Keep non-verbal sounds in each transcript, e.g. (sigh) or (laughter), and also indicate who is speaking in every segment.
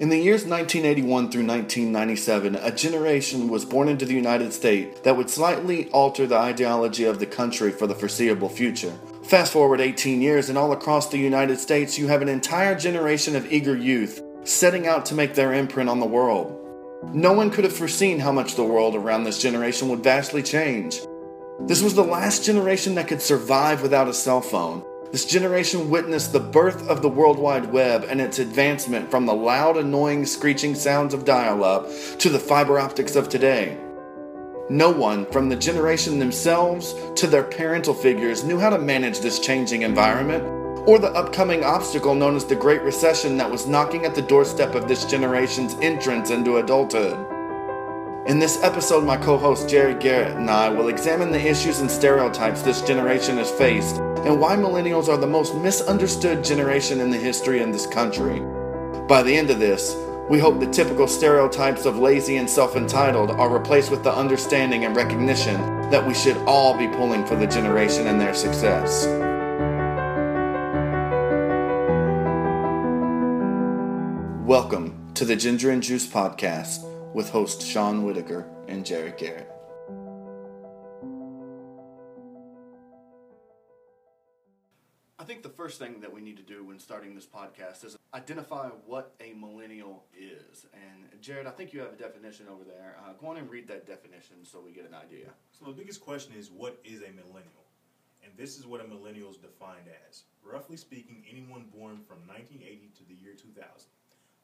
Speaker 1: In the years 1981 through 1997, a generation was born into the United States that would slightly alter the ideology of the country for the foreseeable future. Fast forward 18 years, and all across the United States, you have an entire generation of eager youth setting out to make their imprint on the world. No one could have foreseen how much the world around this generation would vastly change. This was the last generation that could survive without a cell phone. This generation witnessed the birth of the World Wide Web and its advancement from the loud, annoying, screeching sounds of dial up to the fiber optics of today. No one, from the generation themselves to their parental figures, knew how to manage this changing environment or the upcoming obstacle known as the Great Recession that was knocking at the doorstep of this generation's entrance into adulthood. In this episode, my co host Jerry Garrett and I will examine the issues and stereotypes this generation has faced and why millennials are the most misunderstood generation in the history of this country. By the end of this, we hope the typical stereotypes of lazy and self entitled are replaced with the understanding and recognition that we should all be pulling for the generation and their success. Welcome to the Ginger and Juice Podcast with host Sean Whitaker and Jared Garrett. I think the first thing that we need to do when starting this podcast is identify what a millennial is. And Jared, I think you have a definition over there. Uh, go on and read that definition so we get an idea.
Speaker 2: So the biggest question is what is a millennial? And this is what a millennial is defined as. Roughly speaking, anyone born from 1980 to the year 2000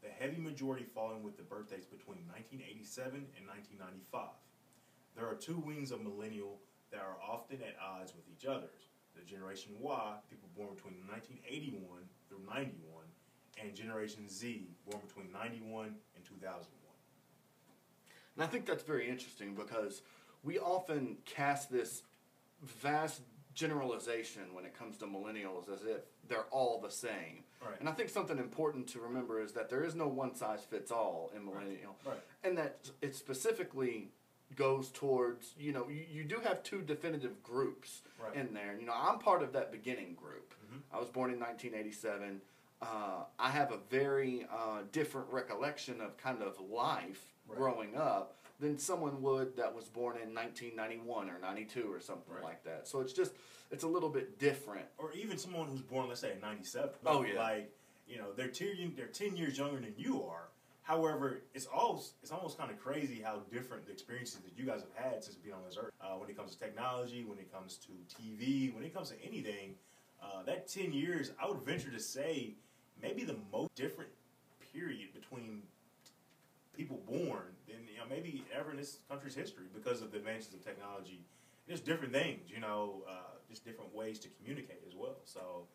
Speaker 2: the heavy majority falling with the birthdays between 1987 and 1995. There are two wings of millennial that are often at odds with each other. The Generation Y, people born between 1981 through 91, and Generation Z, born between 91 and 2001.
Speaker 1: And I think that's very interesting because we often cast this vast generalization when it comes to millennials as if they're all the same.
Speaker 2: Right.
Speaker 1: And I think something important to remember is that there is no one size fits all in millennial.
Speaker 2: Right.
Speaker 1: And that it specifically goes towards, you know, you, you do have two definitive groups
Speaker 2: Right.
Speaker 1: in there. You know, I'm part of that beginning group.
Speaker 2: Mhm.
Speaker 1: I was born in 1987. Uh, I have a very uh, different recollection of kind of life
Speaker 2: Right.
Speaker 1: growing up than someone would that was born in 1991 or 92 or something
Speaker 2: Right.
Speaker 1: like that. So it's just it's a little bit different.
Speaker 2: Or even someone who's born, let's say, in 97.
Speaker 1: Oh, yeah.
Speaker 2: Like, you know, they're, ten, they're 10 years younger than you are. However, it's all it's almost kind of crazy how different the experiences that you guys have had since being on this earth. Uh, when it comes to technology, when it comes to TV, when it comes to anything, uh, that ten years, I would venture to say, maybe the most different period between people born than you know maybe ever in this country's history because of the advances of technology. There's different things, you know, uh, just different ways to communicate as well. So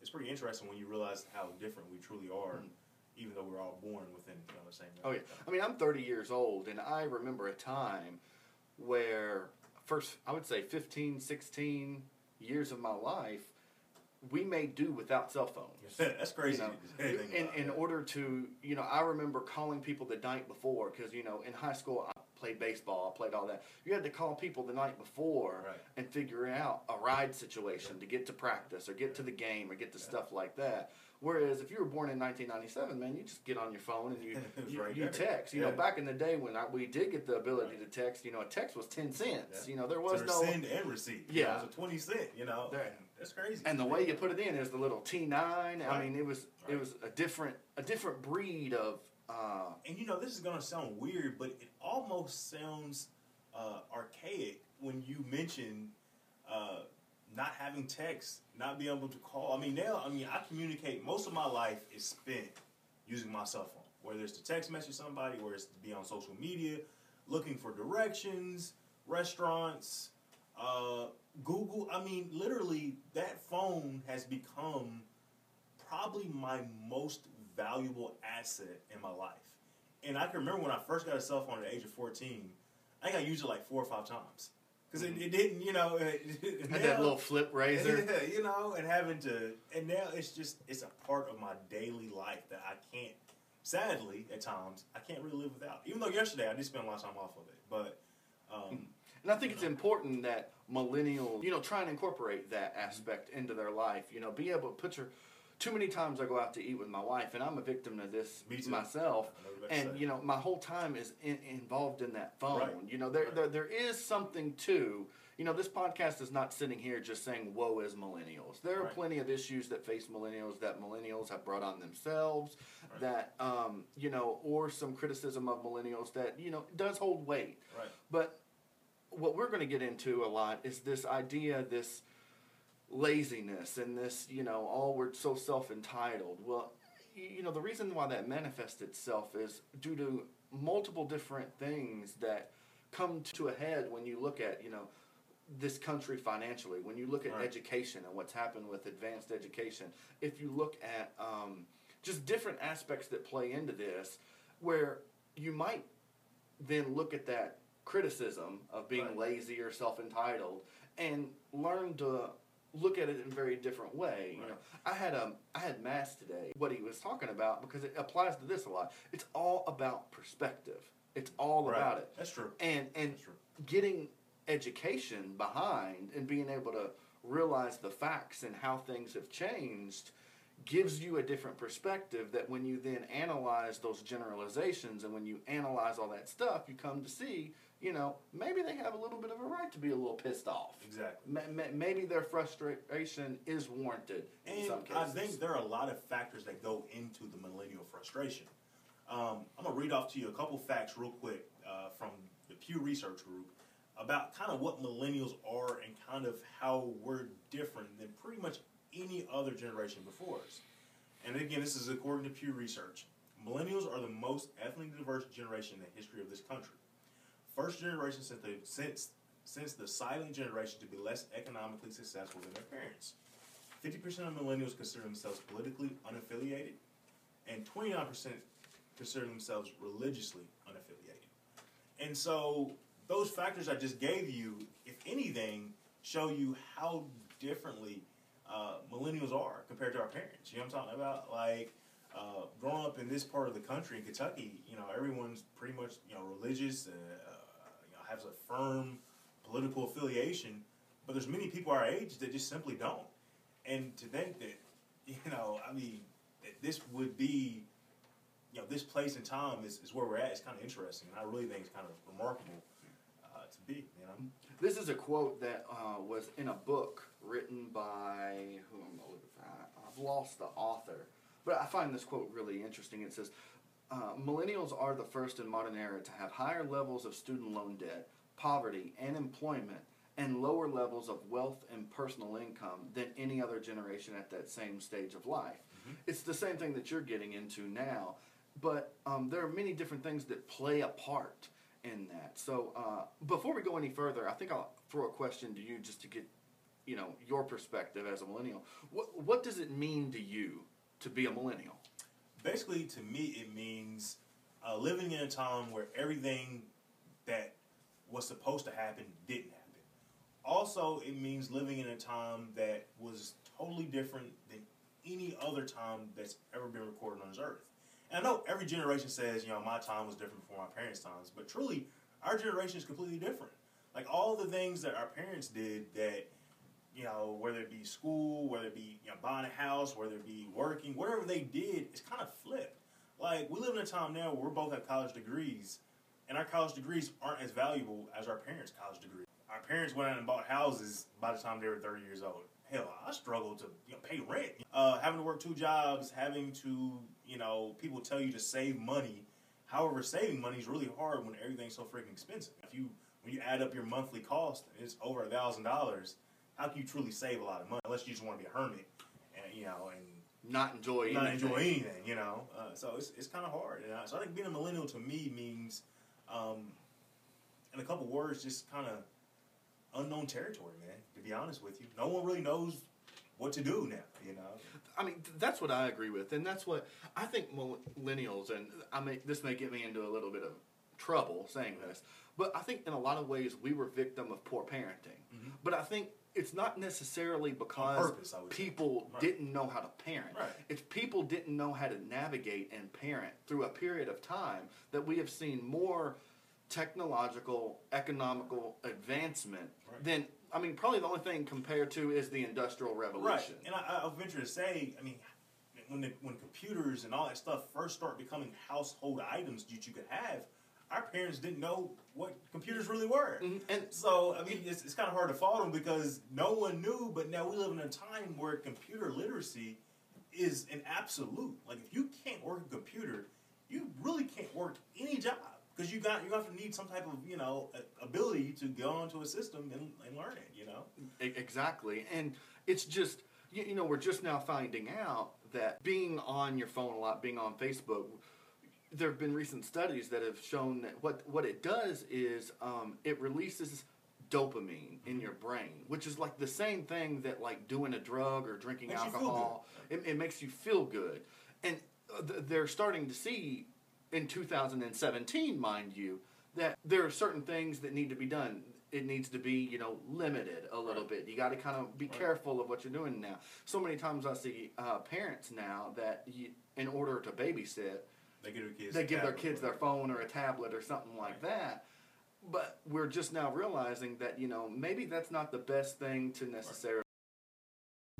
Speaker 2: it's pretty interesting when you realize how different we truly are, hmm. even though we're all born within you know, the same.
Speaker 1: Oh yeah. I mean, I'm 30 years old and I remember a time where first I would say 15, 16 years of my life we made do without cell phones. (laughs)
Speaker 2: That's crazy.
Speaker 1: You know, (laughs)
Speaker 2: to
Speaker 1: in, in order to, you know, I remember calling people the night before because, you know, in high school I played baseball, I played all that. You had to call people the night before
Speaker 2: Right.
Speaker 1: and figure out a ride situation to get to practice or get to the game or get to stuff like that. Whereas if you were born in 1997, man, you just get on your phone and you (laughs) you,
Speaker 2: right
Speaker 1: you text. You know, back in the day when I, we did get the ability to text, you know, a text was 10 cents.
Speaker 2: Yeah.
Speaker 1: You know, there was
Speaker 2: to
Speaker 1: no
Speaker 2: send and receive. you know,
Speaker 1: Yeah.
Speaker 2: it was a 20 cent, you know.
Speaker 1: There-
Speaker 2: that's crazy.
Speaker 1: and the way you put it in is the little T9. I mean, it was it was a different a different breed of uh,
Speaker 2: And you know, this is gonna sound weird, but it almost sounds uh, archaic when you mention uh, not having text, not being able to call. I mean, now, I mean, I communicate. Most of my life is spent using my cell phone, whether it's to text message somebody, whether it's to be on social media, looking for directions, restaurants, uh, Google. I mean, literally, that phone has become probably my most valuable asset in my life. And I can remember when I first got a cell phone at the age of 14, I think I used it like four or five times. Because it, it didn't, you know, it, (laughs) now-
Speaker 1: that little flip (laughs) Razr.
Speaker 2: yeah, you know, and having to, and now it's just, it's a part of my daily life that I can't, sadly, at times, I can't really live without. Even though yesterday I did spend a lot of time off of it. But, um,
Speaker 1: And I think it's important that millennials, you know, try and incorporate that aspect into their life. You know, be able to put your too many times I go out to eat with my wife, and I'm a victim of this myself.
Speaker 2: I know what you're about to
Speaker 1: And you know, my whole time is in, involved in that phone.
Speaker 2: Right.
Speaker 1: You know, there,
Speaker 2: Right.
Speaker 1: there there is something to. You know, this podcast is not sitting here just saying "woe is millennials." There are
Speaker 2: Right.
Speaker 1: plenty of issues that face millennials that millennials have brought on themselves. That um, you know, or some criticism of millennials that you know does hold weight.
Speaker 2: Right.
Speaker 1: But what we're going to get into a lot is this idea, this laziness, and this, you know, all we're so self entitled. Well, you know, the reason why that manifests itself is due to multiple different things that come to a head when you look at, you know, this country financially, when you look at
Speaker 2: Right.
Speaker 1: education and what's happened with advanced education, if you look at um, just different aspects that play into this, where you might then look at that criticism of being
Speaker 2: Right.
Speaker 1: lazy or self entitled and learn to look at it in a very different way. You know, I had um I had Mass today. What he was talking about because it applies to this a lot. It's all about perspective. It's all
Speaker 2: Right.
Speaker 1: about it.
Speaker 2: That's true.
Speaker 1: And and
Speaker 2: true.
Speaker 1: getting education behind and being able to realize the facts and how things have changed gives you a different perspective that when you then analyze those generalizations and when you analyze all that stuff you come to see you know maybe they have a little bit of a right to be a little pissed off
Speaker 2: Exactly.
Speaker 1: Ma- ma- maybe their frustration is warranted in some
Speaker 2: And
Speaker 1: cases
Speaker 2: I think there are a lot of factors that go into the millennial frustration. Um, I'm gonna read off to you a couple facts real quick uh, from the Pew Research Group about kind of what millennials are and kind of how we're different than pretty much any other generation before us. And again, this is according to Pew Research. Millennials are the most ethnically diverse generation in the history of this country. First generation since the since since the silent generation to be less economically successful than their parents. 50% of millennials consider themselves politically unaffiliated, and 29% consider themselves religiously unaffiliated. And so, those factors I just gave you, if anything, show you how differently uh, millennials are compared to our parents. You know what I'm talking about? Like, uh, growing up in this part of the country, in Kentucky, you know, everyone's pretty much, you know, religious, uh, has a firm political affiliation, but there's many people our age that just simply don't and to think that (laughs) you know i mean that this would be you know this place and time is, is where we're at is kind of interesting and i really think it's kind of remarkable uh, to be you know
Speaker 1: This is a quote that uh, was in a book written by who am I looking for? I've lost the author, but I find this quote really interesting. It says, uh, "Millennials are the first in modern era to have higher levels of student loan debt, poverty, and employment." And lower levels of wealth and personal income than any other generation at that same stage of life. It's the same thing that you're getting into now, but um, there are many different things that play a part in that. So uh, before we go any further, I think I'll throw a question to you just to get, you know, your perspective as a millennial. What what does it mean to you to be a millennial?
Speaker 2: Basically to me it means uh, living in a time where everything that was supposed to happen didn't happen. Also it means living in a time that was totally different than any other time that's ever been recorded on this earth. And i know every generation says you know my time was different before my parents times but truly our generation is completely different. Like all the things that our parents did that you know, whether it be school, whether it be you know, buying a house, whether it be working, whatever they did, it's kind of flipped. Like we live in a time now where we both have college degrees, and our college degrees aren't as valuable as our parents' college degrees. Our parents went out and bought houses by the time they were thirty years old. Hell, I struggled to you know, pay rent, uh, having to work two jobs, having to you know people tell you to save money. However, saving money is really hard when everything's so freaking expensive. If you when you add up your monthly cost, it's over a thousand dollars how can you truly save a lot of money unless you just want to be a hermit and you know and
Speaker 1: Not enjoy
Speaker 2: not
Speaker 1: anything.
Speaker 2: enjoy anything you know uh, so it's, it's kind of hard and I, so i think being a millennial to me means um, in a couple words just kind of unknown territory man to be honest with you no one really knows what to do now you know
Speaker 1: I mean, that's what I agree with, and that's what I think millennials. And I mean, this may get me into a little bit of trouble saying this, but I think in a lot of ways we were victim of poor parenting.
Speaker 2: Mhm.
Speaker 1: But I think it's not necessarily because
Speaker 2: purpose, I
Speaker 1: people
Speaker 2: Right.
Speaker 1: didn't know how to parent.
Speaker 2: Right.
Speaker 1: It's people didn't know how to navigate and parent through a period of time that we have seen more technological, economical advancement
Speaker 2: Right.
Speaker 1: than. I mean, probably the only thing compared to is the Industrial
Speaker 2: Right,
Speaker 1: Revolution.
Speaker 2: and I, I'll venture to say, I mean, when the, when computers and all that stuff first start becoming household items that you could have, our parents didn't know what computers really were.
Speaker 1: Mhm, and-
Speaker 2: so, I mean, it's, it's kind of hard to fault them because no one knew, but now we live in a time where computer literacy is an absolute. Like, if you can't work a computer, you really can't work any job because you got you have to need some type of you know ability to go onto a system and, and learn it. You know,
Speaker 1: Exactly. And it's just, you, you know, we're just now finding out that being on your phone a lot, being on Facebook, there have been recent studies that have shown that what, what it does is um, it releases dopamine in your brain, which is like the same thing that like doing a drug or drinking
Speaker 2: Makes
Speaker 1: alcohol. It, it makes you feel good. And uh, th- they're starting to see in 2017, mind you, that there are certain things that need to be done. It needs to be, you know, limited a little
Speaker 2: Right.
Speaker 1: bit. You got to kind of be
Speaker 2: Right.
Speaker 1: careful of what you're doing now. So many times I see uh, parents now that, you, in order to babysit,
Speaker 2: they give their kids
Speaker 1: they give their kids their phone or a tablet or something like that. But we're just now realizing that you know maybe that's not the best thing to necessarily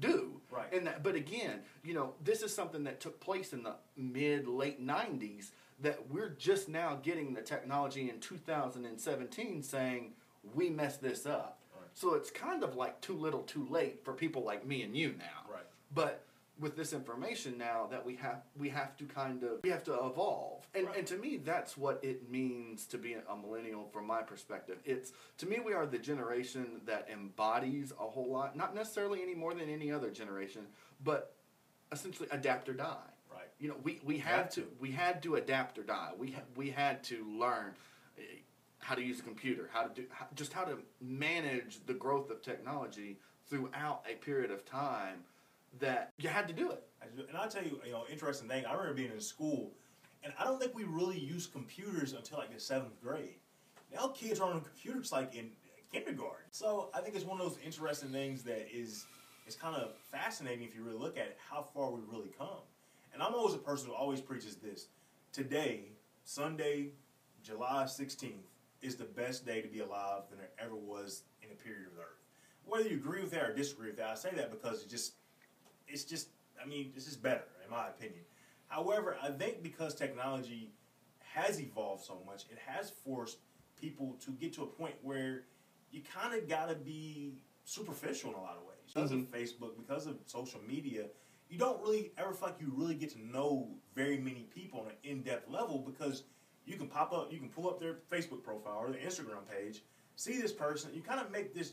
Speaker 1: do.
Speaker 2: Right.
Speaker 1: And that, but again, you know, this is something that took place in the mid late '90s. That we're just now getting the technology in 2017, saying we messed this up.
Speaker 2: Right.
Speaker 1: So it's kind of like too little, too late for people like me and you now.
Speaker 2: Right.
Speaker 1: But with this information now that we have we have to kind of we have to evolve and
Speaker 2: Right.
Speaker 1: and to me that's what it means to be a millennial from my perspective it's to me we are the generation that embodies a whole lot not necessarily any more than any other generation but essentially adapt or die
Speaker 2: Right.
Speaker 1: you know we, we had to. we had to adapt or die we ha- we had to learn eh, how to use a computer how to do how, just how to manage the growth of technology throughout a period of time that you had to do it
Speaker 2: And I'll tell you, you know, interesting thing. I remember being in school, and I don't think we really used computers until like the seventh grade. Now kids are on computers like in kindergarten. So I think it's one of those interesting things that is is kind of fascinating if you really look at it, how far we've really come. And I'm always a person who always preaches this. Today, Sunday, July 16th, is the best day to be alive than there ever was in a period of the earth. Whether you agree with that or disagree with that, I say that because it just it's just I mean, this is better in my opinion. However, I think because technology has evolved so much, it has forced people to get to a point where you kind of got to be superficial in a lot of ways. Because of mm-hmm. Facebook, because of social media, you don't really ever feel like you really get to know very many people on an in-depth level because you can pop up, you can pull up their Facebook profile or their Instagram page, see this person, you kind of make this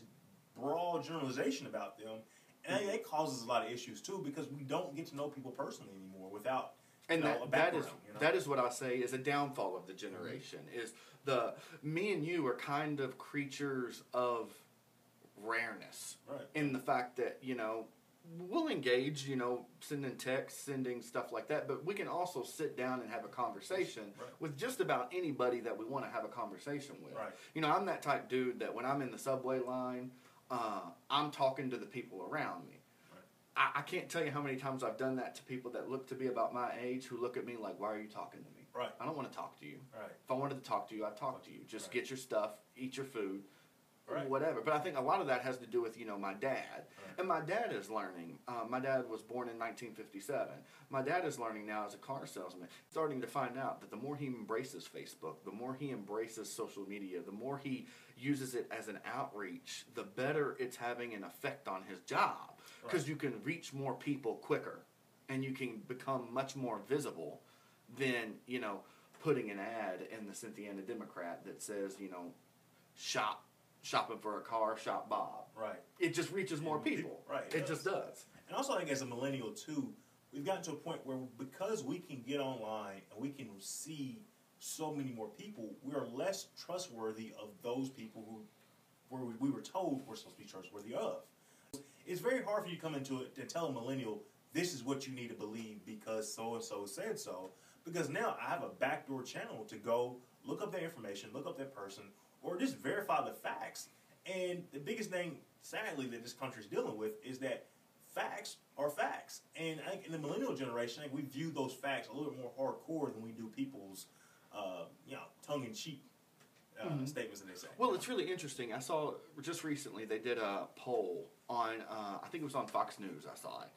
Speaker 2: broad generalization about them, and that causes a lot of issues too because we don't get to know people personally anymore without
Speaker 1: and
Speaker 2: you know,
Speaker 1: that, that is
Speaker 2: you know?
Speaker 1: that is what I say is a downfall of the mm-hmm. generation is the me and you are kind of creatures of rareness
Speaker 2: Right.
Speaker 1: in the fact that you know we'll engage you know sending texts sending stuff like that but we can also sit down and have a conversation
Speaker 2: Right.
Speaker 1: with just about anybody that we want to have a conversation with
Speaker 2: Right.
Speaker 1: you know i'm that type dude that when i'm in the subway line uh, i'm talking to the people around me I, I can't tell you how many times I've done that to people that look to be about my age who look at me like, why are you talking to me?
Speaker 2: Right.
Speaker 1: I don't want to talk to you.
Speaker 2: Right.
Speaker 1: If I wanted to talk to you, I'd talk to you. Just
Speaker 2: Right.
Speaker 1: get your stuff, eat your food,
Speaker 2: Right.
Speaker 1: whatever. But I think a lot of that has to do with, you know, my dad.
Speaker 2: Right.
Speaker 1: And my dad is learning. Uh, my dad was born in 1957. My dad is learning now as a car salesman, starting to find out that the more he embraces Facebook, the more he embraces social media, the more he uses it as an outreach, the better it's having an effect on his job. Because
Speaker 2: Right.
Speaker 1: you can reach more people quicker and you can become much more visible than, you know, putting an ad in the Cynthiana Democrat that says, you know, shop, shopping for a car, shop Bob.
Speaker 2: Right.
Speaker 1: It just reaches more people.
Speaker 2: right, it
Speaker 1: It just does.
Speaker 2: And also, I think as a millennial too, we've gotten to a point where because we can get online and we can see so many more people, we are less trustworthy of those people who where we, we were told we're supposed to be trustworthy of. It's very hard for you to come into it to tell a millennial this is what you need to believe because so and so said so. Because now I have a backdoor channel to go look up that information, look up that person, or just verify the facts. And the biggest thing, sadly, that this country is dealing with is that facts are facts. And I think in the millennial generation, I think we view those facts a little bit more hardcore than we do people's, uh, you know, tongue in cheek uh, statements that they say.
Speaker 1: Mm-hmm. Well, it's really interesting. I saw just recently they did a poll on, uh, I think it was on Fox News. I saw it.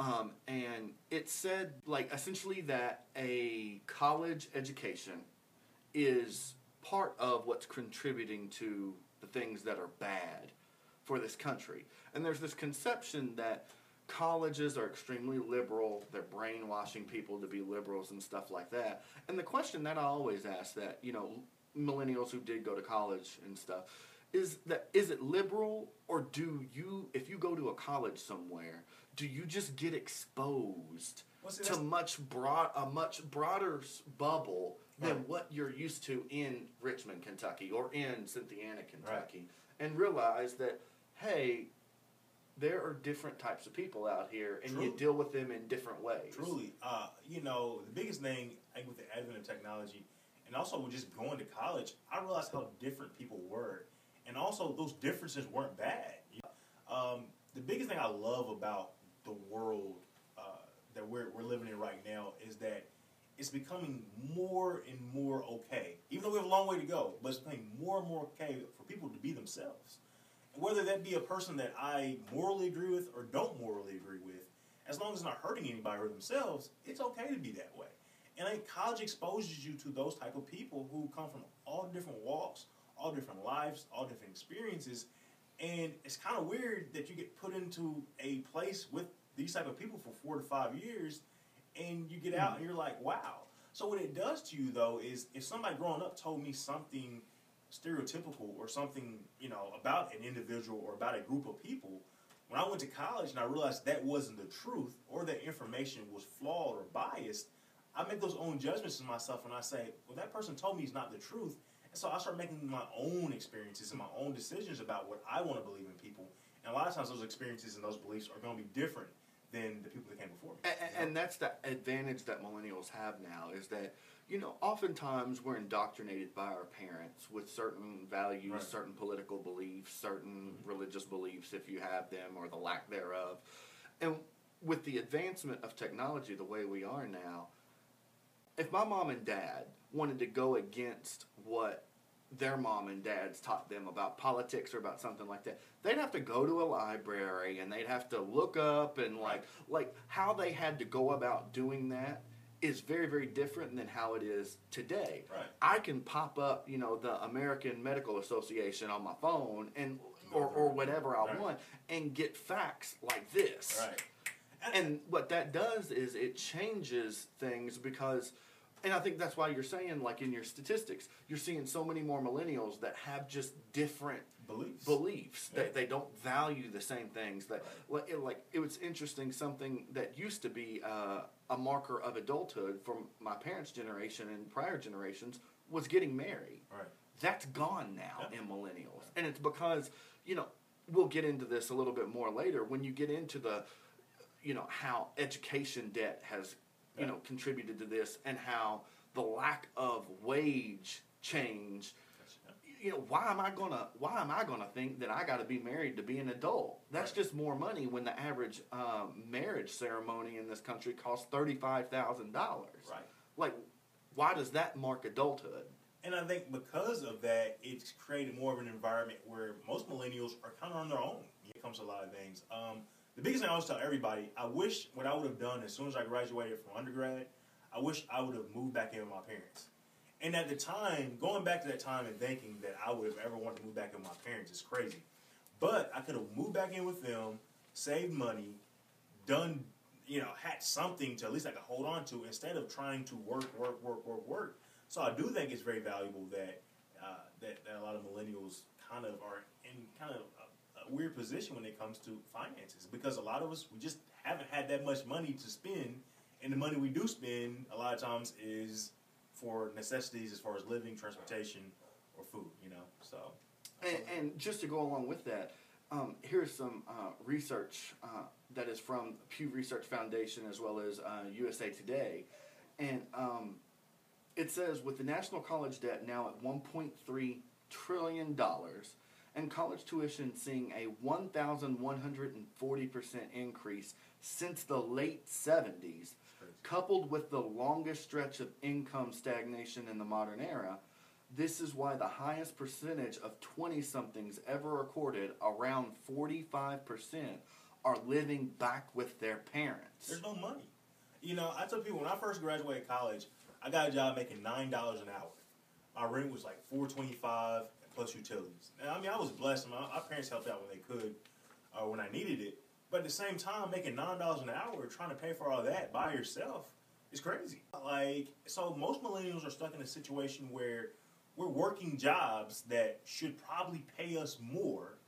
Speaker 1: Um, and it said, like, essentially that a college education is part of what's contributing to the things that are bad for this country. And there's this conception that colleges are extremely liberal, they're brainwashing people to be liberals and stuff like that. And the question that I always ask that, you know, millennials who did go to college and stuff, is that is it liberal or do you if you go to a college somewhere, do you just get exposed well, see, to much broad a much broader bubble than right. what you're used to in Richmond, Kentucky or in Cynthiana, Kentucky right. and realize that hey, there are different types of people out here, and you deal with them in different ways.
Speaker 2: Truly, uh, you know, the biggest thing I think with the advent of technology, and also with just going to college, I realized how different people were, and also those differences weren't bad. Um, the biggest thing I love about the world uh, that we're we're living in right now is that it's becoming more and more okay. Even though we have a long way to go, but it's becoming more and more okay for people to be themselves whether that be a person that I morally agree with or don't morally agree with, as long as it's not hurting anybody or themselves, it's okay to be that way. And I think college exposes you to those type of people who come from all different walks, all different lives, all different experiences. And it's kind of weird that you get put into a place with these type of people for four to five years, and you get out hmm. and you're like, wow. So what it does to you though is if somebody growing up told me something stereotypical or something, you know, about an individual or about a group of people, when I went to college and I realized that wasn't the truth or that information was flawed or biased, I make those own judgments in myself and I say, well, that person told me it's not the truth. And so I start making my own experiences and my own decisions about what I want to believe in people. And a lot of times those experiences and those beliefs are going to be different than the people that came before me.
Speaker 1: And, you know? and that's the advantage that millennials have now is that – you know, oftentimes we're indoctrinated by our parents with certain values, right. certain political beliefs, certain mm-hmm. religious beliefs, if you have them, or the lack thereof. And with the advancement of technology the way we are now, if my mom and dad wanted to go against what their mom and dads taught them about politics or about something like that they'd have to go to a library and they'd have to look up and like like how they had to go about doing that is very very different than how it is today.
Speaker 2: Right.
Speaker 1: I can pop up, you know, the American Medical Association on my phone and or, or whatever I right. want and get facts like this.
Speaker 2: Right.
Speaker 1: And what that does is it changes things because and I think that's why you're saying like in your statistics, you're seeing so many more millennials that have just different
Speaker 2: beliefs.
Speaker 1: Beliefs yeah. that they don't value the same things. That right. like, it, like it was interesting. Something that used to be uh, a marker of adulthood from my parents' generation and prior generations was getting married.
Speaker 2: Right.
Speaker 1: That's gone now yeah. in millennials, and it's because you know we'll get into this a little bit more later when you get into the you know how education debt has you know contributed to this and how the lack of wage change you know, why am I gonna why am I gonna think that I got to be married to be an adult? That's right. just more money when the average um, marriage ceremony in this country costs thirty five thousand dollars.
Speaker 2: Right.
Speaker 1: Like, why does that mark adulthood?
Speaker 2: And I think because of that, it's created more of an environment where most millennials are kind of on their own when it comes to a lot of things. Um, the biggest thing I always tell everybody, I wish what I would have done as soon as I graduated from undergrad, I wish I would have moved back in with my parents. And at the time, going back to that time and thinking that I would have ever wanted to move back in with my parents is crazy. But I could have moved back in with them, saved money, done, you know, had something to at least I could hold on to instead of trying to work, work, work, work, work. So I do think it's very valuable that uh, that, that a lot of millennials kind of are in kind of a, a weird position when it comes to finances because a lot of us we just haven't had that much money to spend, and the money we do spend a lot of times is for necessities as far as living, transportation, or food. You know, so.
Speaker 1: And, and just to go along with that, um, here's some uh, research uh, that is from Pew Research Foundation as well as uh, USA Today, and um, it says with the national college debt now at 1.3 trillion dollars and college tuition seeing a 1,140% increase since the late 70s, coupled with the longest stretch of income stagnation in the modern era, this is why the highest percentage of 20 somethings ever recorded, around 45%, are living back with their parents.
Speaker 2: There's no money. You know, I tell people when I first graduated college, I got a job making nine dollars an hour. My rent was like four twenty five plus utilities. And I mean, I was blessed. My, my parents helped out when they could, uh, when I needed it. But at the same time, making nine dollars an hour, trying to pay for all that by yourself, is crazy. Like, so most millennials are stuck in a situation where we're working jobs that should probably pay us more,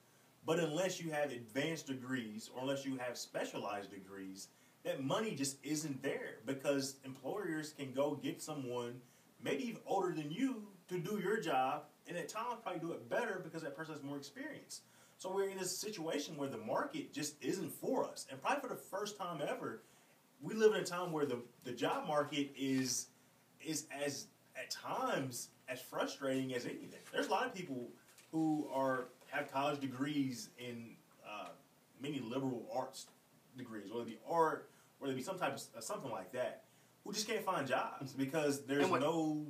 Speaker 2: but unless you have advanced degrees or unless you have specialized degrees, that money just isn't there because employers can go get someone maybe even older than you to do your job and at times probably do it better because that person has more experience. So we're in this situation where the market just isn't for us. And probably for the first time ever, we live in a time where the, the job market is is as at times as frustrating as anything. There's a lot of people who are have college degrees in uh, many liberal arts degrees, whether it be art, whether it be some type of uh, something like that, who just can't find jobs because there's
Speaker 1: what-
Speaker 2: no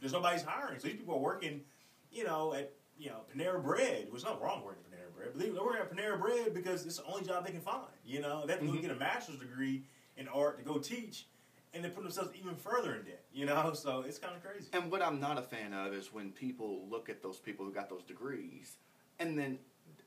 Speaker 2: there's nobody's hiring. So these people are working, you know, at you know Panera Bread. There's nothing wrong working Panera Bread, they- they're working at Panera Bread because it's the only job they can find. You know, they have to go mm-hmm. get a master's degree in art to go teach, and they put themselves even further in debt. You know, so it's kind of crazy.
Speaker 1: And what I'm not a fan of is when people look at those people who got those degrees and then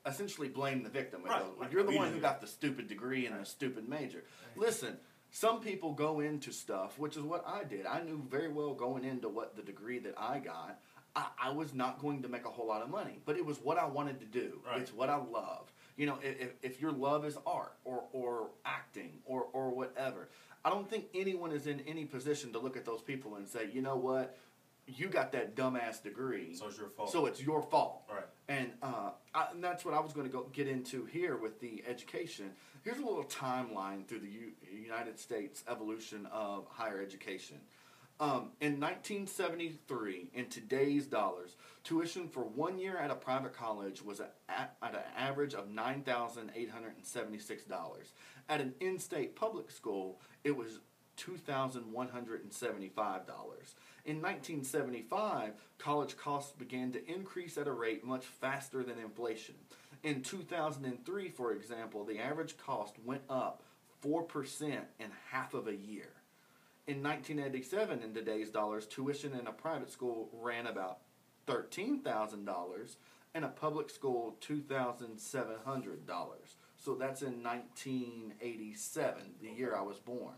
Speaker 1: essentially blame the victim.
Speaker 2: Right, oh,
Speaker 1: go,
Speaker 2: right.
Speaker 1: You're the one who got the stupid degree and the stupid major.
Speaker 2: Right.
Speaker 1: Listen, some people go into stuff, which is what I did. I knew very well going into what the degree that I got, I, I was not going to make a whole lot of money, but it was what I wanted to do.
Speaker 2: Right.
Speaker 1: It's what I love. You know, if, if- your love is art or, or acting or, or whatever, I don't think anyone is in any position to look at those people and say, you know what, you got that dumbass degree,
Speaker 2: So it's your fault.
Speaker 1: so it's your fault.
Speaker 2: right.
Speaker 1: And, uh, I, and that's what I was going to go get into here with the education. Here's a little timeline through the U- United States evolution of higher education. Um, in 1973, in today's dollars, tuition for one year at a private college was at, at, an average of $9,876. At an in state public school, it was $2,175. In 1975, college costs began to increase at a rate much faster than inflation. In 2003, for example, the average cost went up 4% in half of a year. In 1987, in today's dollars, tuition in a private school ran about $13,000 and a public school $2,700. So that's in 1987, the year I was born.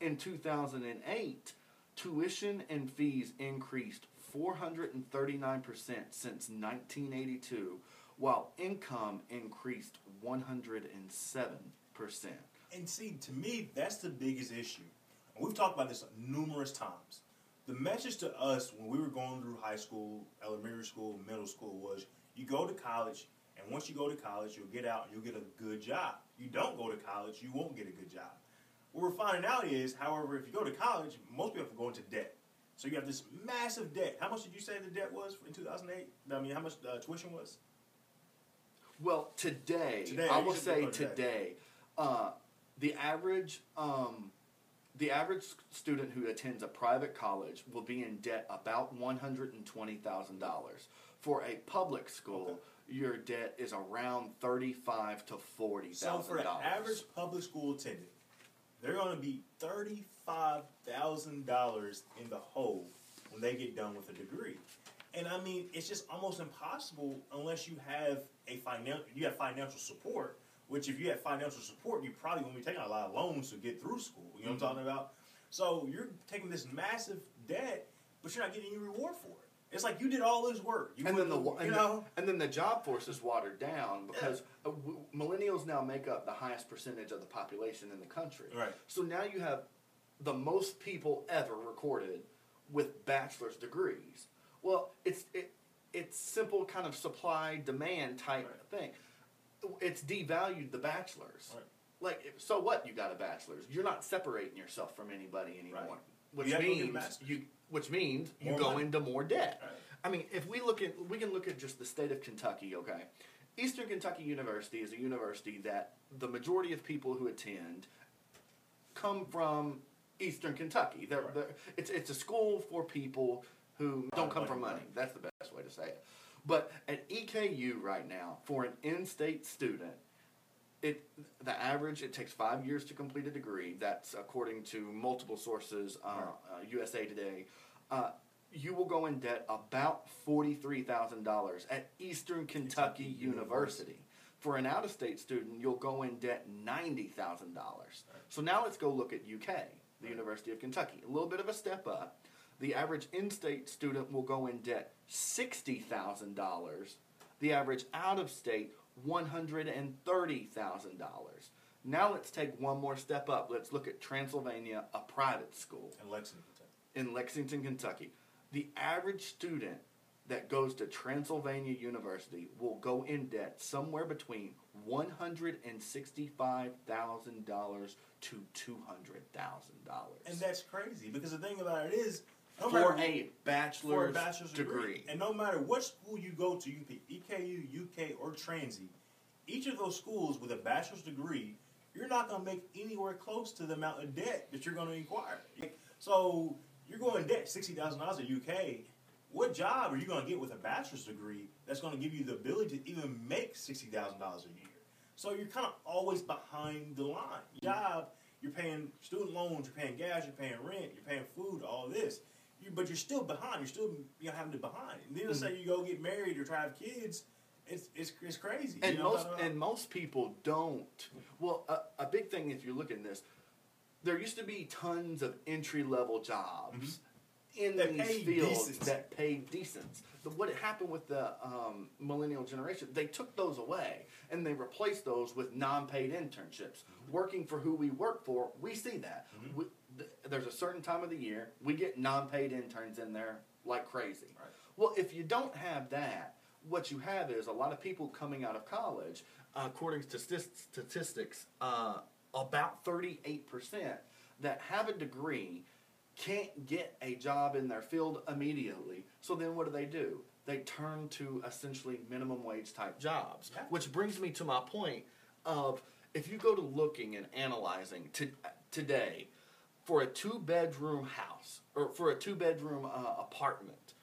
Speaker 1: In 2008, tuition and fees increased 439% since 1982, while income increased 107%.
Speaker 2: And see, to me, that's the biggest issue. And we've talked about this numerous times. The message to us when we were going through high school, elementary school, middle school was you go to college, and once you go to college, you'll get out and you'll get a good job. You don't go to college, you won't get a good job. What we're finding out is, however, if you go to college, most people have going to go into debt. So you have this massive debt. How much did you say the debt was in 2008? I mean, how much uh, tuition was?
Speaker 1: Well, today,
Speaker 2: Today,
Speaker 1: I will say
Speaker 2: today.
Speaker 1: today, uh, the average um, the average student who attends a private college will be in debt about one hundred and twenty thousand dollars. For a public school,
Speaker 2: Okay.
Speaker 1: your debt is around thirty five to forty
Speaker 2: So
Speaker 1: thousand
Speaker 2: for an average public school attendant, they're going to be thirty-five thousand dollars in the hole when they get done with a degree. And I mean, it's just almost impossible unless you have a financial you have financial support. Which, if you have financial support, you probably won't be taking a lot of loans to get through school. You know what I'm talking about? So you're taking this massive debt, but you're not getting any reward for it. It's like you did all this work. You
Speaker 1: and then the
Speaker 2: through-
Speaker 1: wa-
Speaker 2: you
Speaker 1: and,
Speaker 2: know.
Speaker 1: the, and then the job force is watered down because uh, w- millennials now make up the highest percentage of the population in the country.
Speaker 2: Right.
Speaker 1: So now you have the most people ever recorded with bachelor's degrees. Well, it's it, it's simple kind of supply demand type
Speaker 2: Right.
Speaker 1: thing. It's devalued the bachelors.
Speaker 2: Right.
Speaker 1: Like if- so what you got a bachelor's? You're not separating yourself from anybody anymore.
Speaker 2: Right.
Speaker 1: Which
Speaker 2: You have to go get a
Speaker 1: means you which means you go
Speaker 2: money.
Speaker 1: into more debt.
Speaker 2: Right.
Speaker 1: I mean, if we look at we can look at just the state of Kentucky, okay? Eastern Kentucky University is a university that the majority of people who attend come from Eastern Kentucky. They're, they're, it's it's a school for people who don't come from money. That's the best way to say it. But at EKU right now, for an in-state student, it the average it takes five years to complete a degree. That's according to multiple sources, uh, uh, USA Today. Uh, you will go in debt about forty three thousand dollars at Eastern Kentucky,
Speaker 2: Kentucky
Speaker 1: University. For an out of state student, you'll go in debt ninety thousand dollars. So now let's go look at UK, the
Speaker 2: Right.
Speaker 1: University of Kentucky. A little bit of a step up. The average in-state student will go in debt sixty thousand dollars. The average out-of-state one hundred and thirty thousand dollars. Now let's take one more step up. Let's look at Transylvania, a private school
Speaker 2: In Lexington, Kentucky.
Speaker 1: in Lexington, Kentucky. The average student that goes to Transylvania University will go in debt somewhere between one hundred and sixty-five thousand dollars to two hundred thousand dollars
Speaker 2: And that's crazy because the thing about it is, no
Speaker 1: for
Speaker 2: matter
Speaker 1: a bachelor's,
Speaker 2: for a bachelor's degree.
Speaker 1: degree.
Speaker 2: And no matter what school you go to, you pick EKU, UK, or Transy, each of those schools with a bachelor's degree, you're not going to make anywhere close to the amount of debt that you're going to acquire. So you're going in debt sixty thousand dollars at UK. What job are you going to get with a bachelor's degree that's going to give you the ability to even make sixty thousand dollars a year? So you're kind of always behind the line. Job, you're paying student loans, you're paying gas, you're paying rent, you're paying food, all this. But you're still behind. You're still you know, having to behind. And then let's say you go get married or try to have kids. It's it's, it's crazy.
Speaker 1: and
Speaker 2: you know
Speaker 1: most and most people don't. Well, a, a big thing if you look at this, there used to be tons of entry level jobs in
Speaker 2: Mm-hmm. That
Speaker 1: these fields
Speaker 2: decent.
Speaker 1: that paid decent. The, what happened with the um, millennial generation? They took those away and they replaced those with non-paid internships.
Speaker 2: Mm-hmm.
Speaker 1: Working for who we work for, we see that.
Speaker 2: Mhm.
Speaker 1: We, th- there's a certain time of the year we get non-paid interns in there like crazy.
Speaker 2: Right.
Speaker 1: Well, if you don't have that, what you have is a lot of people coming out of college, uh, according to sti- statistics, uh, about 38% that have a degree can't get a job in their field immediately. So then what do they do? They turn to essentially minimum wage type jobs.
Speaker 2: Yeah.
Speaker 1: Which brings me to my point of if you go to looking and analyzing to, today for a two bedroom house or for a two bedroom uh, apartment,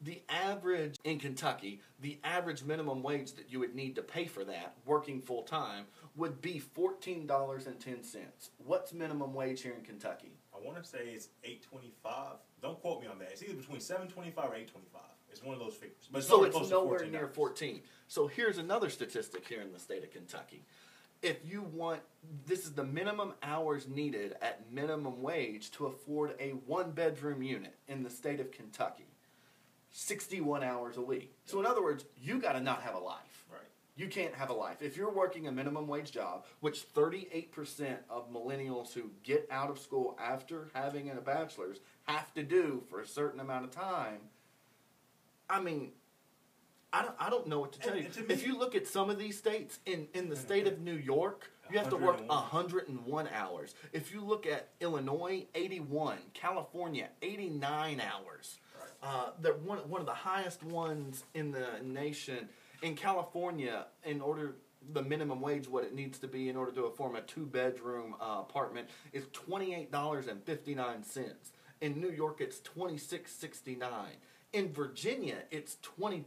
Speaker 1: the average in Kentucky, the average minimum wage that you would need to pay for that working full time would be $14.10. What's minimum wage here in Kentucky?
Speaker 2: I want to say it's eight twenty five. Don't quote me on that. It's either between seven twenty five or eight twenty five. It's one of those figures. But it's
Speaker 1: so it's nowhere near 14. So here's another statistic here in the state of Kentucky. If you want, this is the minimum hours needed at minimum wage to afford a one bedroom unit in the state of Kentucky. 61 hours a week. So in other words, you got to not have a life.
Speaker 2: Right.
Speaker 1: You can't have a life. If you're working a minimum wage job, which 38% of millennials who get out of school after having a bachelor's have to do for a certain amount of time, I mean, I don't, I don't know what to tell
Speaker 2: And-
Speaker 1: you.
Speaker 2: and to me-
Speaker 1: if you look at some of these states, in, in the state of New York, you have to work
Speaker 2: 101.
Speaker 1: 101 hours. If you look at Illinois, 81. California, 89 hours. Uh, they're one, one of the highest ones in the nation. In California, in order the minimum wage, what it needs to be in order to form a two bedroom uh, apartment is twenty eight dollars and fifty nine cents. In New York, it's twenty six sixty nine. In Virginia, it's twenty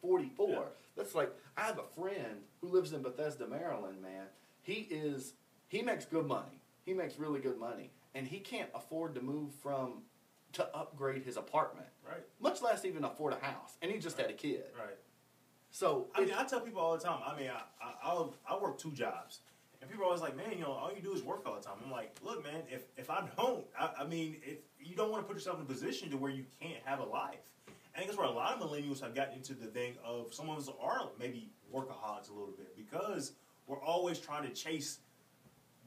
Speaker 1: two forty four.
Speaker 2: Yeah.
Speaker 1: That's like I have a friend who lives in Bethesda, Maryland. Man, he is he makes good money. He makes really good money, and he can't afford to move from to upgrade his apartment,
Speaker 2: Right.
Speaker 1: much less even afford a house. And he just had a kid.
Speaker 2: Right.
Speaker 1: So
Speaker 2: I mean, I tell people all the time. I mean, I, I I'll, I work two jobs, and people are always like, "Man, you know, all you do is work all the time." I'm like, "Look, man, if if I don't, I, I mean, if you don't want to put yourself in a position to where you can't have a life." I think that's where a lot of millennials have gotten into the thing of some of us are maybe workaholics a little bit because we're always trying to chase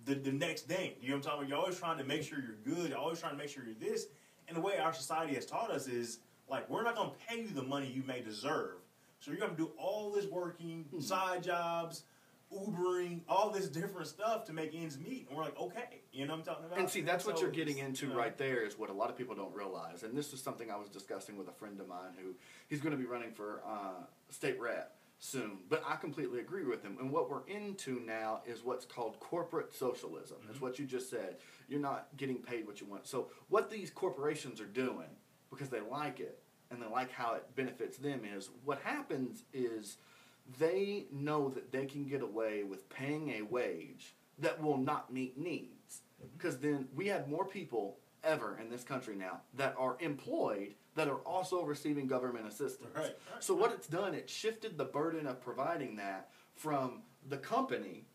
Speaker 2: the, the next thing. You know what I'm talking about? You're always trying to make sure you're good. You're always trying to make sure you're this. And the way our society has taught us is like we're not going to pay you the money you may deserve. So you're going to do all this working,
Speaker 1: Hmm.
Speaker 2: side jobs, Ubering, all this different stuff to make ends meet. And we're like, okay, you know what I'm talking about?
Speaker 1: And see, that's what you're getting into
Speaker 2: you know,
Speaker 1: right there is what a lot of people don't realize. And this is something I was discussing with a friend of mine who he's going to be running for uh, state rep soon. But I completely agree with him. And what we're into now is what's called corporate socialism. That's
Speaker 2: Mm-hmm.
Speaker 1: what you just said. You're not getting paid what you want. So what these corporations are doing because they like it and they like how it benefits them is what happens is they know that they can get away with paying a wage that will not meet needs. Mm-hmm. Because then we have more people ever in this country now that are employed that are also receiving government assistance.
Speaker 2: Right, right,
Speaker 1: so what it's done, it shifted the burden of providing that from the company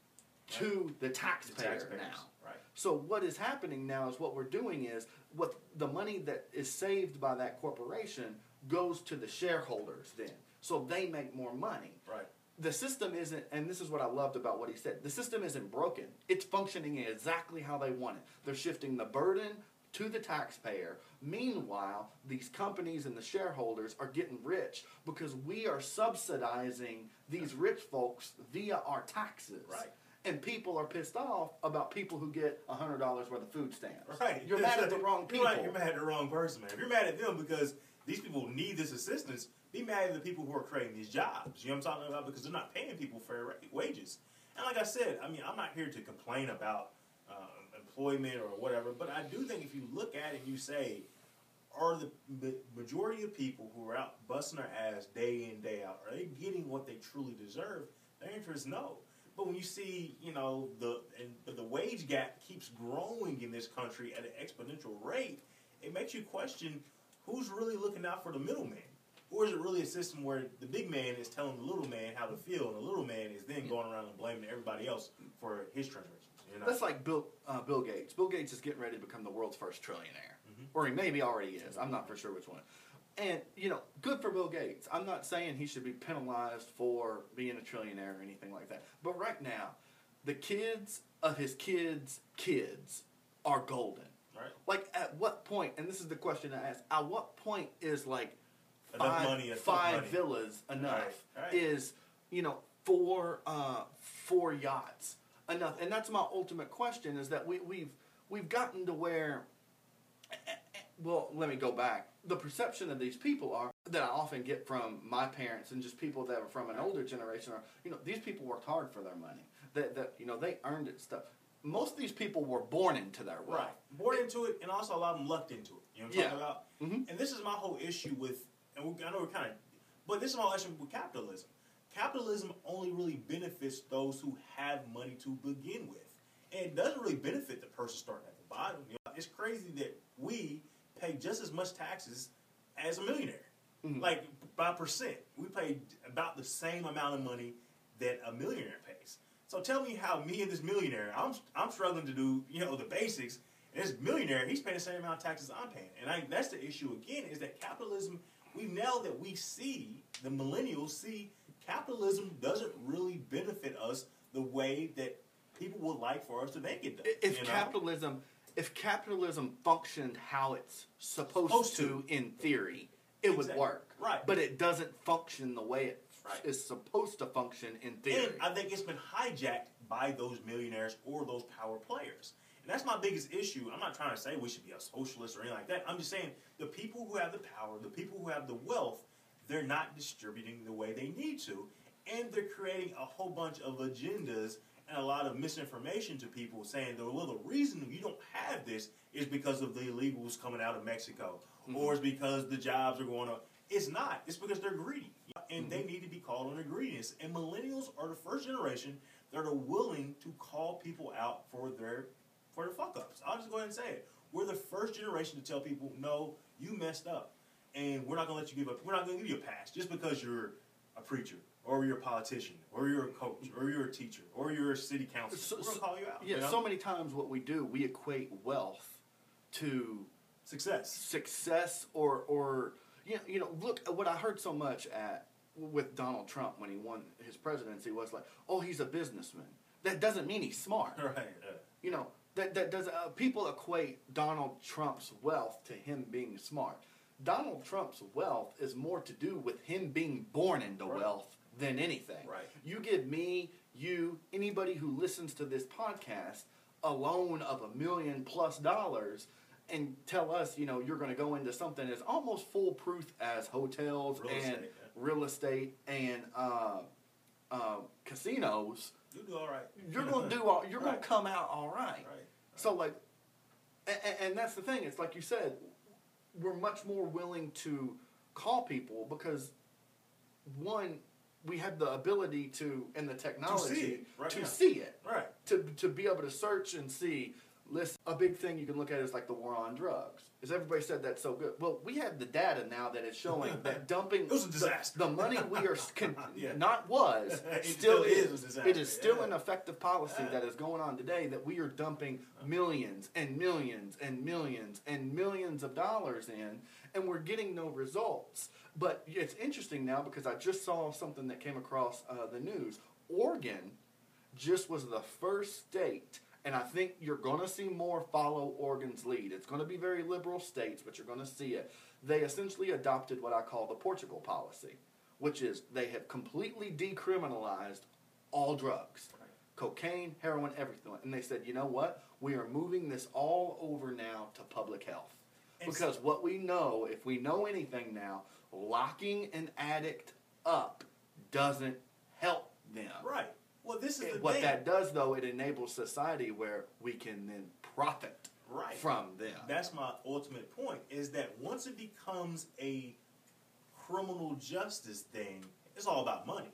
Speaker 1: to the
Speaker 2: The
Speaker 1: taxpayer
Speaker 2: taxpayers.
Speaker 1: now.
Speaker 2: Right.
Speaker 1: So what is happening now is what we're doing is what the money that is saved by that corporation goes to the shareholders then. So they make more money.
Speaker 2: Right.
Speaker 1: The system isn't and this is what I loved about what he said. The system isn't broken. It's functioning exactly how they want it. They're shifting the burden to the taxpayer. Meanwhile, these companies and the shareholders are getting rich because we are subsidizing these rich folks via our taxes.
Speaker 2: Right.
Speaker 1: And people are pissed off about people who get hundred dollars worth of food stamps.
Speaker 2: Right.
Speaker 1: You're mad at the (laughs) wrong people.
Speaker 2: You're, right. You're mad at the wrong person, man. If you're mad at them because these people need this assistance, be mad at the people who are creating these jobs. You know what I'm talking about? Because they're not paying people fair wages. And like I said, I mean, I'm not here to complain about uh, employment or whatever, but I do think if you look at it and you say, are the majority of people who are out busting their ass day in day out are they getting what they truly deserve? The answer is no. But when you see, you know, the and the wage gap keeps growing in this country at an exponential rate, it makes you question who's really looking out for the middleman. Or is it really a system where the big man is telling the little man how to feel, and the little man is then going around and blaming everybody else for his transgressions? You know?
Speaker 1: That's like Bill uh, Bill Gates. Bill Gates is getting ready to become the world's first trillionaire,
Speaker 2: Mhm.
Speaker 1: or he maybe already is. I'm not for sure which one. And you know, good for Bill Gates. I'm not saying he should be penalized for being a trillionaire or anything like that. But right now, the kids of his kids' kids are golden.
Speaker 2: Right?
Speaker 1: Like at what point? And this is the question I ask: At what point is like
Speaker 2: Enough
Speaker 1: five,
Speaker 2: money,
Speaker 1: five villas enough?
Speaker 2: Right, right.
Speaker 1: Is you know four uh, four yachts enough? And that's my ultimate question: is that we, we've we've gotten to where. Well, let me go back. The perception of these people are that I often get from my parents and just people that are from an older generation are, you know, these people worked hard for their money. That that you know they earned it stuff. Most of these people were born into their wealth.
Speaker 2: Right. Born into it, and also a lot of them lucked into it. You know what I'm
Speaker 1: Yeah.
Speaker 2: talking about?
Speaker 1: Mhm.
Speaker 2: And this is my whole issue with, and we, I know we're kind of, but this is my whole issue with capitalism. Capitalism only really benefits those who have money to begin with, and it doesn't really benefit the person starting at the bottom. You know, it's crazy that we pay just as much taxes as a millionaire.
Speaker 1: Mhm.
Speaker 2: Like by percent, we pay about the same amount of money that a millionaire pays. So tell me how me and this millionaire, I'm I'm struggling to do you know the basics, and this millionaire he's paying the same amount of taxes I'm paying, and I, that's the issue again is that capitalism. We now that we see the millennials see capitalism doesn't really benefit us the way that people would like for us to think it does.
Speaker 1: if
Speaker 2: you know?
Speaker 1: capitalism if capitalism functioned how it's supposed,
Speaker 2: Supposed
Speaker 1: to, in theory it would work
Speaker 2: Right.
Speaker 1: but it doesn't function the way it is supposed to function in theory
Speaker 2: And I think it's been hijacked by those millionaires or those power players. And that's my biggest issue. I'm not trying to say we should be a socialist or anything like that. I'm just saying the people who have the power, the people who have the wealth, they're not distributing the way they need to. And they're creating a whole bunch of agendas and a lot of misinformation to people saying, well, the reason you don't have this is because of the illegals coming out of Mexico mm-hmm. or it's because the jobs are going up. It's not. It's because they're greedy. And they mm-hmm. need to be called on their greediness. And millennials are the first generation that are willing to call people out for their for their fuck ups. I'll just go ahead and say it. We're the first generation to tell people, no, you messed up. And we're not gonna let you give up we're not gonna give you a pass just because you're a preacher or you're a politician or you're a coach or you're a teacher or you're a city councilor.
Speaker 1: So-
Speaker 2: we're gonna call you out.
Speaker 1: yeah
Speaker 2: you know?
Speaker 1: so many times what we do we equate wealth to
Speaker 2: success.
Speaker 1: success or or you know, you know look at what I heard so much at with Donald Trump when he won his presidency was like oh he's a businessman that doesn't mean he's smart (laughs)
Speaker 2: Right.
Speaker 1: you know that that does uh, people equate Donald Trump's wealth to him being smart. Donald Trump's wealth is more to do with him being born into
Speaker 2: Right.
Speaker 1: wealth than anything.
Speaker 2: Right.
Speaker 1: You give me, you, anybody who listens to this podcast a loan of a million plus dollars and tell us, you know, you're going to go into something as almost foolproof as hotels
Speaker 2: Real
Speaker 1: and
Speaker 2: estate.
Speaker 1: Real estate and uh, uh, casinos
Speaker 2: you do all right.
Speaker 1: you're gonna do all you're gonna come out all right.
Speaker 2: Right.
Speaker 1: So like, and, and that's the thing. It's like you said, we're much more willing to call people because one, we have the ability to and the technology
Speaker 2: it right
Speaker 1: to see it,
Speaker 2: Right.
Speaker 1: to to be able to search and see. Listen, a big thing you can look at is like the war on drugs. Is everybody said that's so good? Well, we have the data now that is showing (laughs) that dumping
Speaker 2: It was a
Speaker 1: the-
Speaker 2: disaster.
Speaker 1: The, money we are con- (laughs)
Speaker 2: Yeah.
Speaker 1: not was (laughs) still
Speaker 2: still is
Speaker 1: is.
Speaker 2: a disaster,
Speaker 1: It is still
Speaker 2: yeah.
Speaker 1: an effective policy
Speaker 2: Yeah.
Speaker 1: that is going on today that we are dumping millions and millions and millions and millions of dollars in, and we're getting no results. But it's interesting now because I just saw something that came across uh, the news. Oregon just was the first state, and I think you're going to see more follow Oregon's lead. It's going to be very liberal states, but you're going to see it. They essentially adopted what I call the Portugal policy, which is they have completely decriminalized all drugs cocaine, heroin, everything. And they said, you know what? We are moving this all over now to public health.
Speaker 2: And
Speaker 1: Because what we know, if we know anything now, locking an addict up doesn't help them.
Speaker 2: Right. Well, this is the
Speaker 1: what
Speaker 2: thing.
Speaker 1: that does, though, it enables society where we can then profit
Speaker 2: right.
Speaker 1: from them.
Speaker 2: That's my ultimate point. Is that once it becomes a criminal justice thing, it's all about money.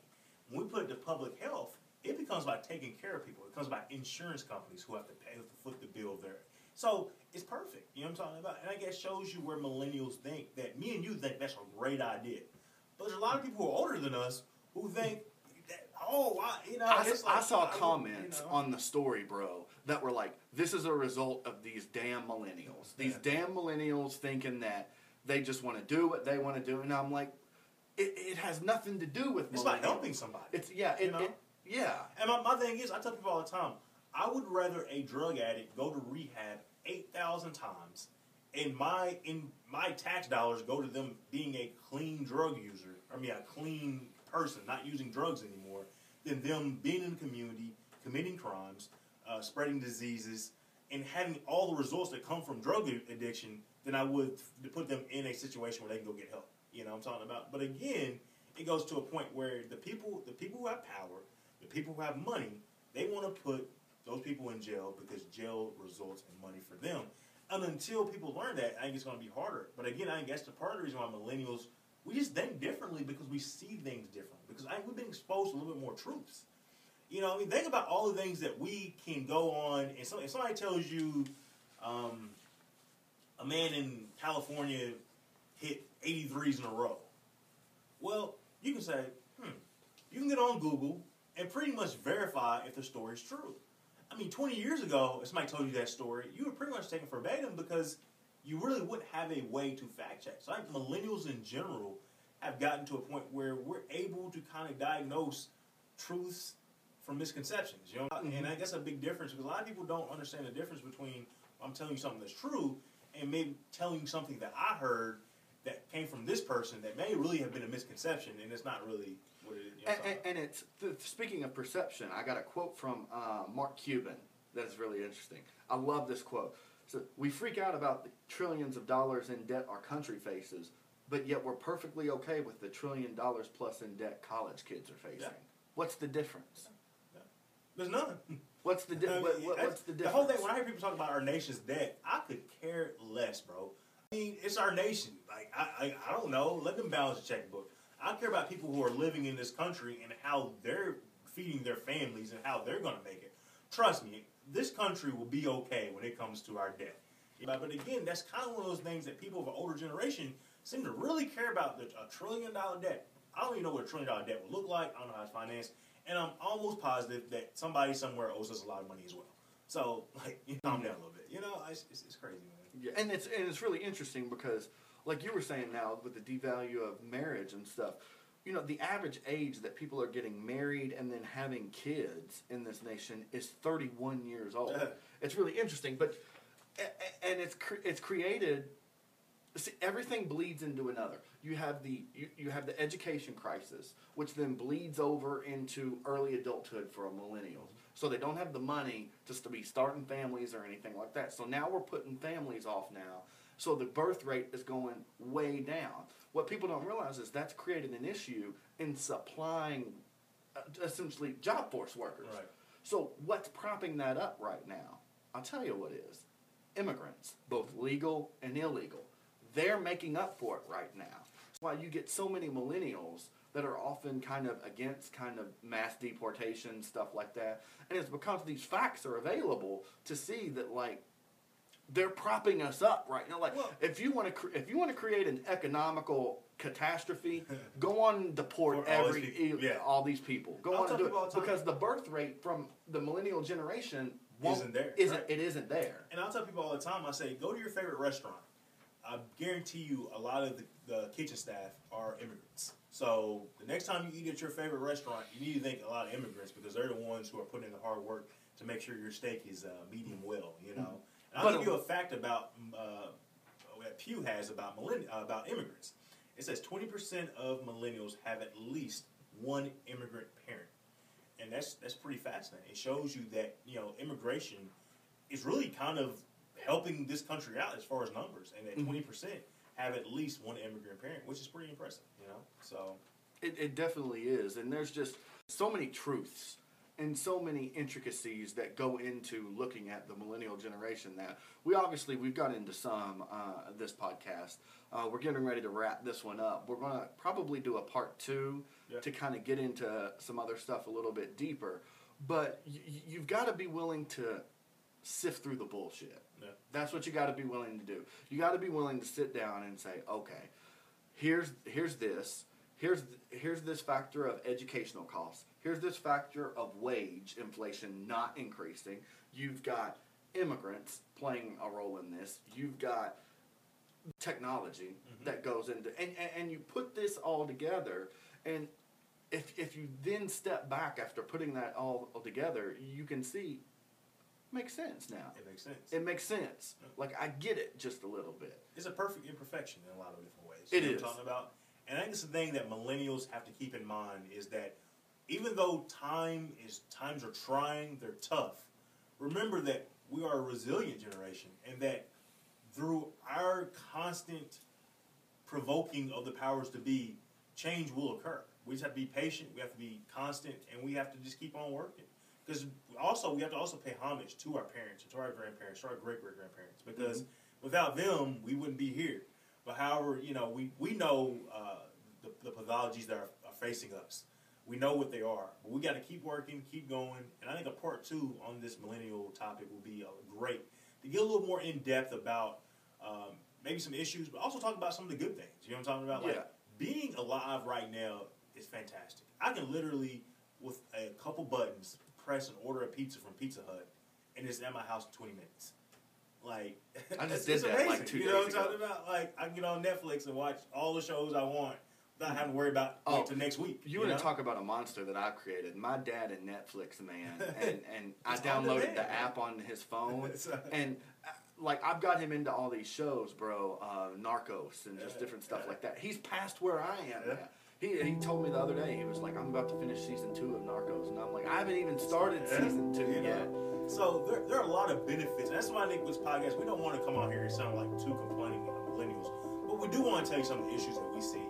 Speaker 2: When we put it to public health, it becomes about taking care of people. It becomes about insurance companies who have to pay to foot the bill there. So it's perfect. You know what I'm talking about? And I guess shows you where millennials think that me and you think that's a great idea. But there's a lot of people who are older than us who think oh, I, you know,
Speaker 1: I,
Speaker 2: it's
Speaker 1: I saw comments
Speaker 2: you know.
Speaker 1: on the story, bro, that were like, "This is a result of these damn millennials. These
Speaker 2: Yeah.
Speaker 1: damn millennials thinking that they just want to do what they want to do." And I'm like, it, it has nothing to do with
Speaker 2: It's about helping somebody.
Speaker 1: It's yeah, it,
Speaker 2: You know?
Speaker 1: it- yeah.
Speaker 2: And my, my thing is, I tell people all the time, I would rather a drug addict go to rehab eight thousand times, and my in my tax dollars go to them being a clean drug user. I mean, a clean person, not using drugs anymore, than them being in the community, committing crimes, uh, spreading diseases, and having all the results that come from drug addiction. Than I would to put them in a situation where they can go get help. You know what I'm talking about? But again, it goes to a point where the people, the people who have power, the people who have money, they want to put those people in jail because jail results in money for them. And until people learn that, I think it's going to be harder. But again, I that's the part of the reason why millennials we just think differently because we see things differently. Because I we've been exposed to a little bit more truths. You know, I mean, think about all the things that we can go on. And so, if somebody tells you, um, a man in California hit 83s in a row, well, you can say, hmm, you can get on Google and pretty much verify if the story is true. I mean, 20 years ago, if somebody told you that story, you would pretty much take it verbatim because you really wouldn't have a way to fact check. So I think millennials in general have gotten to a point where we're able to kind of diagnose truths from misconceptions. You know, and I guess a big difference because a lot of people don't understand the difference between I'm telling you something that's true and maybe telling you something that I heard that came from this person that may really have been a misconception and it's not really what it is. You know,
Speaker 1: And, and, and it's th- speaking of perception. I got a quote from uh, Mark Cuban that's really interesting. I love this quote. So we freak out about the trillions of dollars in debt our country faces, but yet we're perfectly okay with the trillion dollars plus in debt college kids are facing.
Speaker 2: Yeah.
Speaker 1: What's the difference?
Speaker 2: There's none. (laughs)
Speaker 1: What's the di-
Speaker 2: I mean,
Speaker 1: what, what, what's the
Speaker 2: The whole thing, when I hear people talk about our nation's debt, I could care less, bro. I mean, it's our nation. Like, I, I, I don't know. Let them balance the checkbook. I care about people who are living in this country and how they're feeding their families and how they're going to make it. Trust me, this country will be okay when it comes to our debt. But, but again, that's kind of one of those things that people of an older generation seem to really care about the, a trillion dollar debt. I don't even know what a trillion dollar debt would look like. I don't know how it's financed. And I'm almost positive that somebody somewhere owes us a lot of money as well. So, (laughs) like, you calm down a little bit. You know, it's, it's, it's crazy, man.
Speaker 1: Yeah, and it's and it's really interesting because, like you were saying now, with the devalue of marriage and stuff, you know, the average age that people are getting married and then having kids in this nation is 31 years old. (laughs) It's really interesting, but and it's cre- it's created. See, everything bleeds into another. You have the you, you have the education crisis, which then bleeds over into early adulthood for millennials. So they don't have the money just to be starting families or anything like that. So now we're putting families off now. So the birth rate is going way down. What people don't realize is that's created an issue in supplying uh, essentially job force workers.
Speaker 2: Right.
Speaker 1: So what's propping that up right now? I'll tell you what is. Immigrants, both legal and illegal. They're making up for it right now. That's why you get so many millennials that are often kind of against kind of mass deportation stuff like that, and it's because these facts are available to see that like they're propping us up right now. Like
Speaker 2: Well-
Speaker 1: if you want to cre- if you want to create an economical catastrophe, (laughs) go on and deport
Speaker 2: For all
Speaker 1: every
Speaker 2: these people, yeah.
Speaker 1: all these people. Go
Speaker 2: I'll
Speaker 1: on and do it
Speaker 2: the
Speaker 1: because the birth rate from the millennial generation
Speaker 2: Isn't there,
Speaker 1: Isn't
Speaker 2: right.
Speaker 1: it isn't there?
Speaker 2: And I'll tell people all the time, I say, go to your favorite restaurant. I guarantee you a lot of the, the kitchen staff are immigrants. So the next time you eat at your favorite restaurant, you need to think a lot of immigrants because they're the ones who are putting in the hard work to make sure your steak is uh, medium well, you know. And I'll
Speaker 1: But-
Speaker 2: give you a fact about uh, that Pew has about millenn- uh, about immigrants. It says 20% of millennials have at least one immigrant parent. And that's that's pretty fascinating. It shows you that, you know, immigration is really kind of helping this country out as far as numbers, and that
Speaker 1: Mhm.
Speaker 2: 20 percent have at least one immigrant parent, which is pretty impressive, you know. So
Speaker 1: It, it definitely is, and there's just so many truths and so many intricacies that go into looking at the millennial generation. That we obviously we've got into some uh, this podcast. Uh, we're getting ready to wrap this one up. We're gonna probably do a part two
Speaker 2: Yeah.
Speaker 1: to kind of get into some other stuff a little bit deeper. But y- you've got to be willing to sift through the bullshit.
Speaker 2: Yeah.
Speaker 1: That's what you got to be willing to do. You got to be willing to sit down and say, okay, here's here's this. Here's here's this factor of educational costs. Here's this factor of wage inflation not increasing. You've got immigrants playing a role in this. You've got technology
Speaker 2: Mhm.
Speaker 1: that goes into and, and and you put this all together and if if you then step back after putting that all together, you can see makes sense now.
Speaker 2: it makes sense.
Speaker 1: It makes sense. Like I get it just a little bit.
Speaker 2: it's a perfect imperfection in a lot of different ways.
Speaker 1: It
Speaker 2: you know
Speaker 1: is.
Speaker 2: Talking about, and I think it's the thing that millennials have to keep in mind is that even though time is times are trying, they're tough. Remember that we are a resilient generation, and that through our constant provoking of the powers to be, change will occur. We just have to be patient. We have to be constant, and we have to just keep on working. Because also we have to also pay homage to our parents, to our grandparents, to our great great grandparents. Because without them, we wouldn't be here. But however, you know, we we know uh, the, the pathologies that are, are facing us. We know what they are. But we got to keep working, keep going. And I think a part two on this millennial topic will be uh, great to get a little more in depth about um, maybe some issues, but also talk about some of the good things. You know what I'm talking about? Like
Speaker 1: Yeah.
Speaker 2: being alive right now is fantastic. I can literally, with a couple buttons, press and order a pizza from Pizza Hut, and it's at my house in 20 minutes. Like
Speaker 1: I just (laughs) did that, like, two
Speaker 2: You know what I'm talking about? Like I can get on Netflix and watch all the shows I want without having to worry about
Speaker 1: Oh,
Speaker 2: wait till next week.
Speaker 1: You, want
Speaker 2: know?
Speaker 1: to talk about a monster that I've created? My dad and Netflix, man, (laughs) and and I downloaded the app on his phone, (laughs) and uh, like I've got him into all these shows, bro, uh, Narcos and just different stuff like that. He's past where I am.
Speaker 2: Yeah.
Speaker 1: Now. He, he told me the other day he was like, I'm about to finish season two of Narcos, and I'm like, I haven't even started
Speaker 2: Yeah.
Speaker 1: season two
Speaker 2: You know?
Speaker 1: yet.
Speaker 2: So there, there are a lot of benefits. That's why I think this podcast, we don't want to come out here and sound like two complaining millennials. But we do want to tell you some of the issues that we see.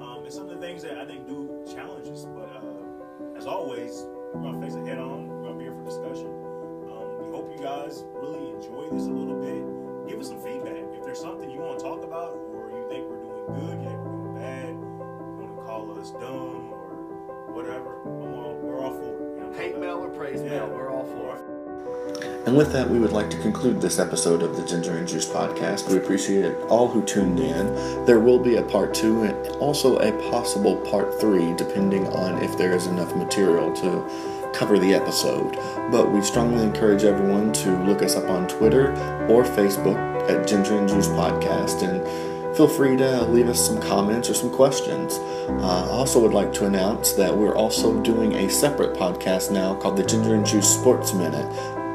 Speaker 2: Um, and some of the things that I think do challenge us. But uh, as always, we're going to face it head on. We're going to be here for discussion. Um, we hope you guys really enjoy this a little bit. Give us some feedback. If there's something you want to talk about or you think we're doing good, want to call us dumb or whatever, I'm all, we're all for it. You know
Speaker 1: Hate mail or praise
Speaker 2: about?
Speaker 1: mail, we're all for it.
Speaker 3: And with that, we would like to conclude this episode of the Ginger and Juice podcast. We appreciate all who tuned in. There will be a part two and also a possible part three, depending on if there is enough material to cover the episode. But we strongly encourage everyone to look us up on Twitter or Facebook at Ginger and Juice Podcast and feel free to leave us some comments or some questions. Uh, I also would like to announce that we're also doing a separate podcast now called the Ginger and Juice Sports Minute.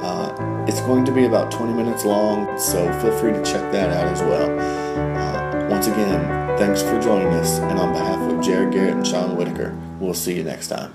Speaker 3: Uh, it's going to be about 20 minutes long, so feel free to check that out as well. Uh, once again, thanks for joining us, and on behalf of Jared Garrett and Sean Whitaker, we'll see you next time.